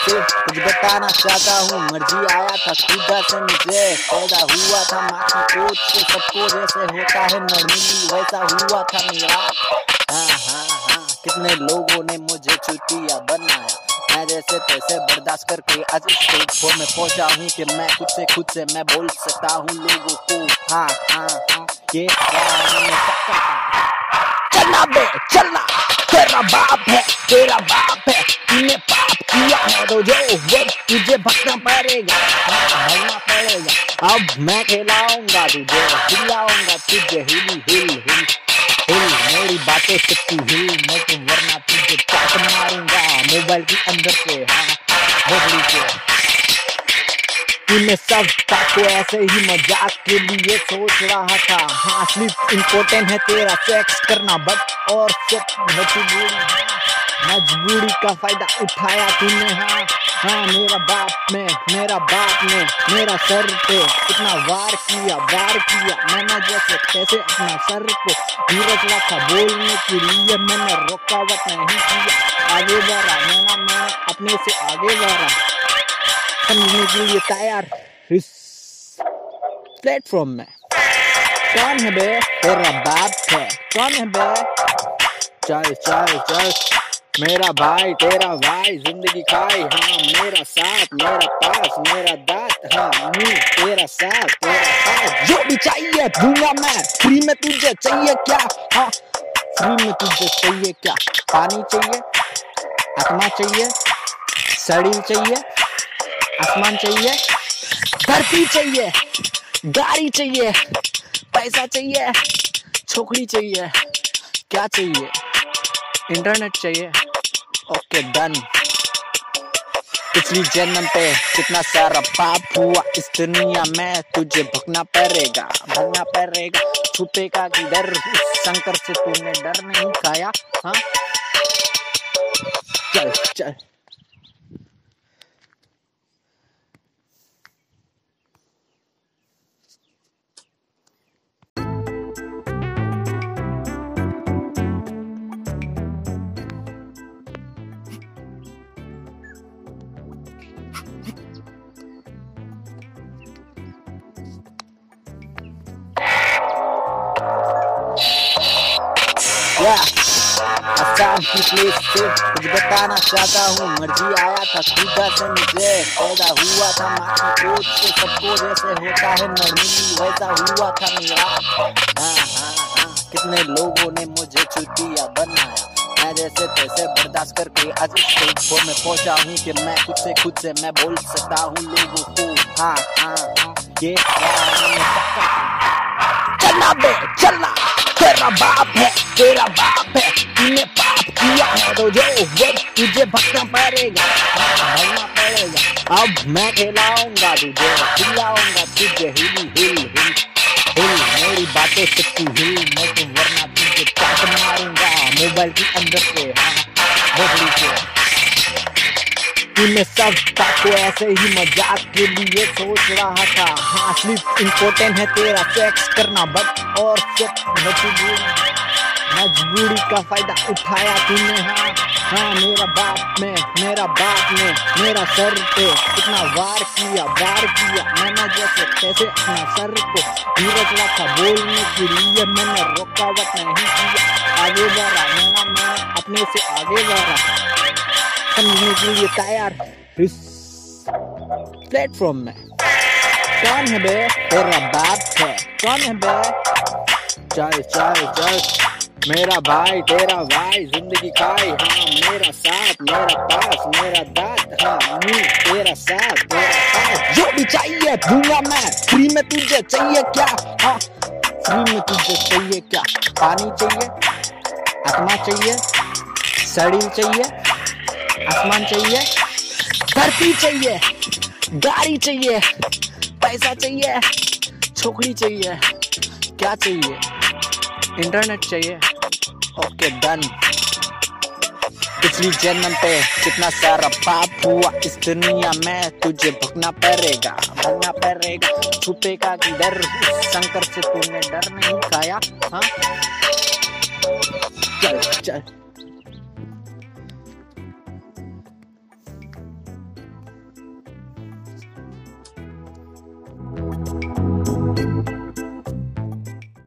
कुछ बताना चाहता हूँ। मर्ज़ी आया था खुदा से मुझे पैदा हुआ था। माथा कोट से सबको जैसे होता है नॉर्मली वैसा हुआ था मेरा। हाँ हाँ हाँ कितने लोगों ने मुझे चुटिया बनाया। मैं जैसे तैसे बर्दाश्त करके आज स्टेज पर मैं पहुँचा हूँ कि मैं खुद से खुद से मैं बोल सकता हूँ लोगों को। हाँ हाँ हाँ ये चलना बे, चलना। तेरा बाप है तेरा बाप है तूने पाप किया है तो जो वो तुझे भगना पड़ेगा भगना पड़ेगा अब मैं खिलाऊँगा तुझे खिलाऊँगा तुझे हिल हिल हिल हिल मेरी बातें से तू हिल मैं तो वरना तुझे चाट मारूँगा मोबाइल के अंदर से हाँ भोपड़ी के स्कूल मैं सब ताको ऐसे ही मज़ाक के लिए सोच रहा था। हाँ असली इम्पोर्टेंट है तेरा सेक्स करना बट और मजबूरी। का फ़ायदा उठाया तूने हाँ। हाँ मेरा बाप में मेरा बाप ने, मेरा सर पे कितना वार किया वार किया। मैंने जैसे कैसे अपना सर को धीरज रखा, बोलने के लिए मैंने रुकावट नहीं किया। आगे बढ़ा, मैंने मैंने अपने से आगे बढ़ा। समझने के लिए तैयार इस प्लेटफॉर्म में। कौन है बे? तेरा बाप है। कौन है बे? चल चल चल। मेरा भाई, तेरा भाई, ज़िंदगी खाई। हाँ मेरा साथ, मेरा पास, मेरा दांत। हाँ मुँह तेरा साथ, तेरा पास। जो भी चाहिए दूँगा मैं। फ्री में तुझे चाहिए क्या? हाँ फ्री में तुझे चाहिए क्या? पानी चाहिए, आत्मा चाहिए, शरीर चाहिए आसमान चाहिए, धरती चाहिए, गाड़ी चाहिए, पैसा चाहिए, छोकरी चाहिए, क्या चाहिए? इंटरनेट चाहिए। Okay, done. पिछली जन्म पे कितना सारा पाप हुआ, इस दुनिया में तुझे भगना पड़ेगा भगना पड़ेगा। छुपे का कि डर शंकर से तूने डर नहीं खाया हाँ? चल चल। कुछ बताना चाहता हूँ। मर्ज़ी आया था, सीधा से मुझे पैदा हुआ था। माता कोच से सबको जैसे होता है मर्ज़ी वैसा हुआ था मेरा। हाँ, हाँ, हाँ, कितने लोगों ने मुझे छुट्टिया बनाया। मैं जैसे तैसे बर्दाश्त करके आज इस प्लेटफॉर्म में पहुँचा हूँ कि मैं खुद से खुद से मैं बोल सकता हूँ लोगों को। हाँ हाँ ये चलना बे, चलना। तेरा बाप तेरा बाप है तूने पाप किया है तो जो वो तुझे भगना पड़ेगा भगना पड़ेगा। अब मैं खिलाऊँगा तुझे खिलाऊँगा तुझे, हिल हिल हिल हिल। मेरी बातें से तू हिल मैं तो वरना तुझे चाट मारूँगा। मोबाइल के अंदर से हाँ के तूने सबको ऐसे ही मज़ाक के लिए सोच रहा था। हाँ असली इम्पोर्टेंट है तेरा सेक्स करना बट और सेक्स मजबूरी का फ़ायदा उठाया तूने हाँ हाँ मेरा बाप ने मेरा बाप ने मेरा सर पे कितना वार किया वार किया। मैंने जैसे कैसे अपना सर को धीरज रखा, बोलने के लिए मैंने रुकावट नहीं किया। आगे बढ़ा, मैंने मैं अपने से आगे बढ़ा। समझने के लिए तैयार इस प्लेटफॉर्म में कौन है बे? तेरा बाप है। कौन है बे? चल चल चल मेरा भाई, तेरा भाई, ज़िंदगी खाई। हाँ मेरा साथ, मेरा पास, मेरा दाद। हाँ मुँह तेरा साथ मेरा पास। जो भी चाहिए दूँगा मैं। फ्री में तुझे चाहिए क्या? हाँ फ्री में तुझे चाहिए क्या? पानी चाहिए, आत्मा चाहिए, शरीर चाहिए, आसमान चाहिए, धरती चाहिए, गाड़ी चाहिए, पैसा चाहिए, छोकरी चाहिए, क्या चाहिए? इंटरनेट चाहिए। Okay, done. पिछली जन्म पे कितना सारा पाप हुआ, इस दुनिया में तुझे भुगना पड़ेगा भुगना पड़ेगा। छुपे का डर शंकर से तूने डर नहीं खाया हाँ? चल चल।